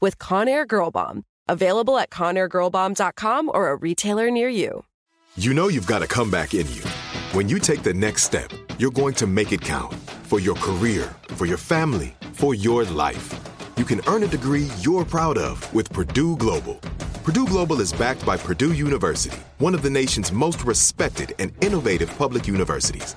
with Conair Girl Bomb. Available at ConairGirlBomb.com or a retailer near you. You know you've got a comeback in you. When you take the next step, you're going to make it count for your career, for your family, for your life. You can earn a degree you're proud of with Purdue Global. Purdue Global is backed by Purdue University, one of the nation's most respected and innovative public universities.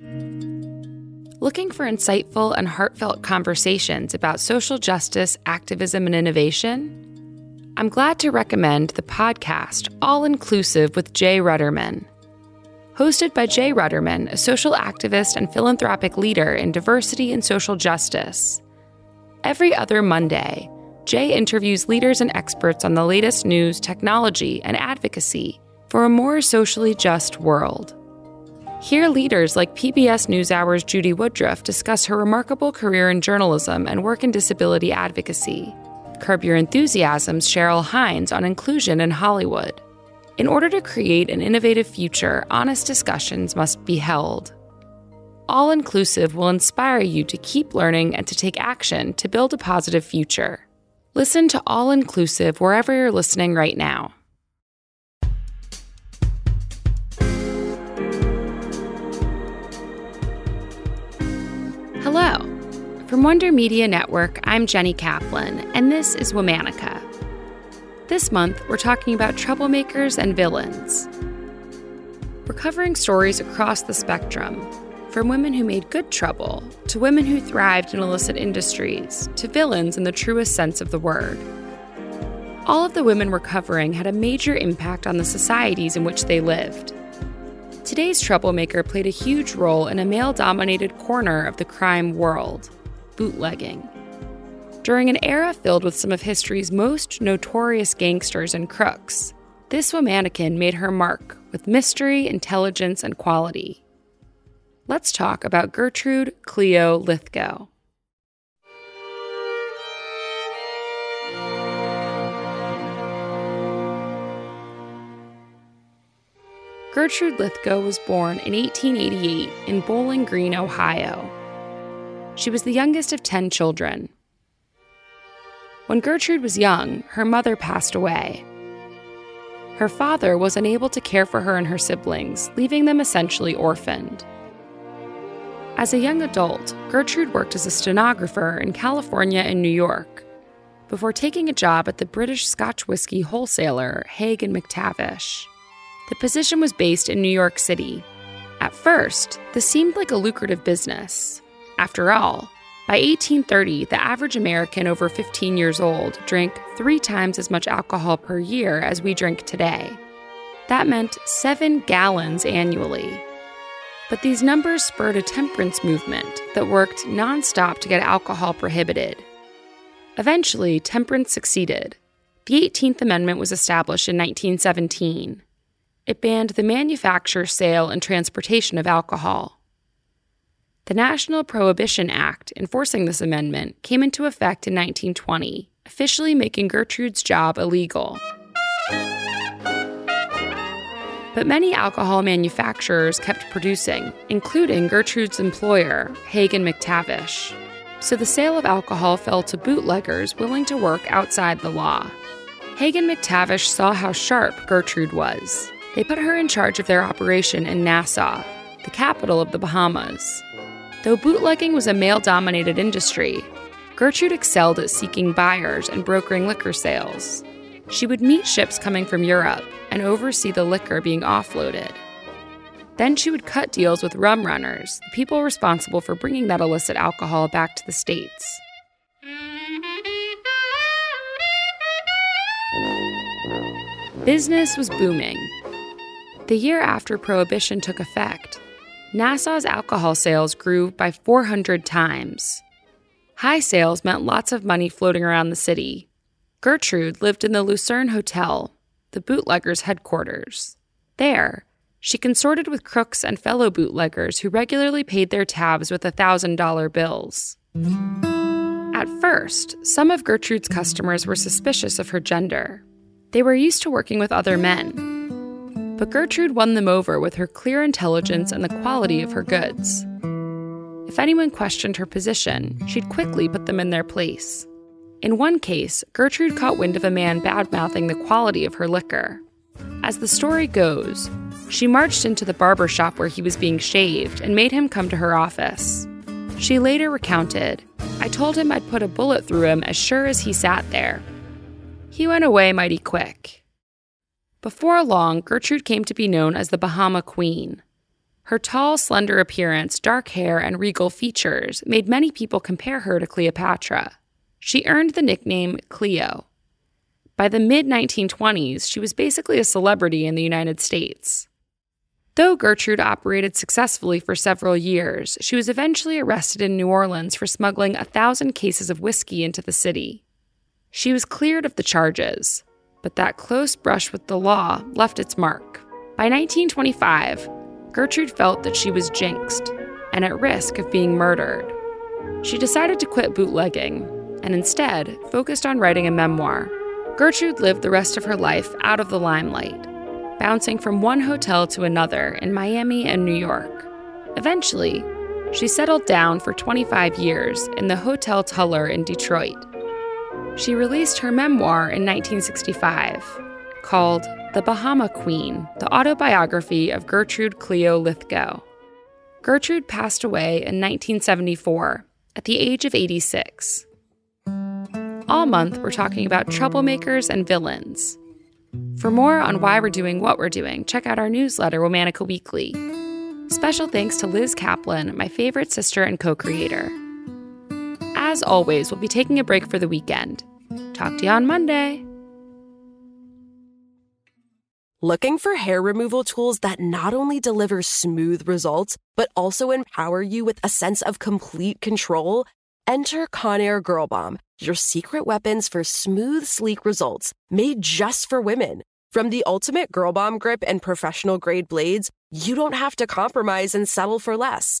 Looking for insightful and heartfelt conversations about social justice, activism, and innovation? I'm glad to recommend the podcast All Inclusive with Jay Ruderman. Hosted by Jay Ruderman, a social activist and philanthropic leader in diversity and social justice. Every other Monday, Jay interviews leaders and experts on the latest news, technology, and advocacy for a more socially just world. Hear leaders like PBS NewsHour's Judy Woodruff discuss her remarkable career in journalism and work in disability advocacy. Curb Your Enthusiasm's Cheryl Hines on inclusion in Hollywood. In order to create an innovative future, honest discussions must be held. All Inclusive will inspire you to keep learning and to take action to build a positive future. Listen to All Inclusive wherever you're listening right now. From Wonder Media Network, I'm Jenny Kaplan, and this is Womanica. This month, we're talking about troublemakers and villains. We're covering stories across the spectrum, from women who made good trouble, to women who thrived in illicit industries, to villains in the truest sense of the word. All of the women we're covering had a major impact on the societies in which they lived. Today's troublemaker played a huge role in a male dominated corner of the crime world bootlegging. During an era filled with some of history's most notorious gangsters and crooks, this Womanican made her mark with mystery, intelligence, and quality. Let's talk about Gertrude Cleo Lythgoe. Gertrude Lythgoe was born in 1888 in Bowling Green, Ohio. She was the youngest of 10 children. When Gertrude was young, her mother passed away. Her father was unable to care for her and her siblings, leaving them essentially orphaned. As a young adult, Gertrude worked as a stenographer in California and New York before taking a job at the British Scotch whiskey wholesaler Haig and McTavish. The position was based in New York City. At first, this seemed like a lucrative business. After all, by 1830, the average American over 15 years old drank three times as much alcohol per year as we drink today. That meant seven gallons annually. But these numbers spurred a temperance movement that worked nonstop to get alcohol prohibited. Eventually, temperance succeeded. The 18th Amendment was established in 1917. It banned the manufacture, sale, and transportation of alcohol. The National Prohibition Act, enforcing this amendment, came into effect in 1920, officially making Gertrude's job illegal. But many alcohol manufacturers kept producing, including Gertrude's employer, Haig and McTavish. So the sale of alcohol fell to bootleggers willing to work outside the law. Haig and McTavish saw how sharp Gertrude was. They put her in charge of their operation in Nassau, the capital of the Bahamas. Though bootlegging was a male dominated industry, Gertrude excelled at seeking buyers and brokering liquor sales. She would meet ships coming from Europe and oversee the liquor being offloaded. Then she would cut deals with rum runners, the people responsible for bringing that illicit alcohol back to the States. Business was booming. The year after Prohibition took effect, Nassau's alcohol sales grew by 400 times. High sales meant lots of money floating around the city. Gertrude lived in the Lucerne Hotel, the bootleggers' headquarters. There, she consorted with crooks and fellow bootleggers who regularly paid their tabs with $1,000 bills. At first, some of Gertrude's customers were suspicious of her gender. They were used to working with other men. But Gertrude won them over with her clear intelligence and the quality of her goods. If anyone questioned her position, she'd quickly put them in their place. In one case, Gertrude caught wind of a man badmouthing the quality of her liquor. As the story goes, she marched into the barber shop where he was being shaved and made him come to her office. She later recounted, I told him I'd put a bullet through him as sure as he sat there. He went away mighty quick. Before long, Gertrude came to be known as the Bahama Queen. Her tall, slender appearance, dark hair, and regal features made many people compare her to Cleopatra she earned the nickname Cleo. By the mid 1920s, she was basically a celebrity in the United States. Though Gertrude operated successfully for several years, she was eventually arrested in New Orleans for smuggling a thousand cases of whiskey into the city. She was cleared of the charges, but that close brush with the law left its mark. By 1925, Gertrude felt that she was jinxed and at risk of being murdered. She decided to quit bootlegging and instead focused on writing a memoir. Gertrude lived the rest of her life out of the limelight, bouncing from one hotel to another in Miami and New York. Eventually, she settled down for 25 years in the Hotel Tuller in Detroit. She released her memoir in 1965 called The Bahama Queen The Autobiography of Gertrude Cleo Lythgoe. Gertrude passed away in 1974 at the age of 86. All month, we're talking about troublemakers and villains. For more on why we're doing what we're doing, check out our newsletter, Womanica Weekly. Special thanks to Liz Kaplan, my favorite sister and co creator. As always, we'll be taking a break for the weekend. Talk to you on Monday. Looking for hair removal tools that not only deliver smooth results, but also empower you with a sense of complete control? Enter Conair Girl Bomb your secret weapons for smooth, sleek results made just for women. From the ultimate Girl Bomb grip and professional grade blades, you don't have to compromise and settle for less.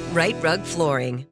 Rite Rug Flooring.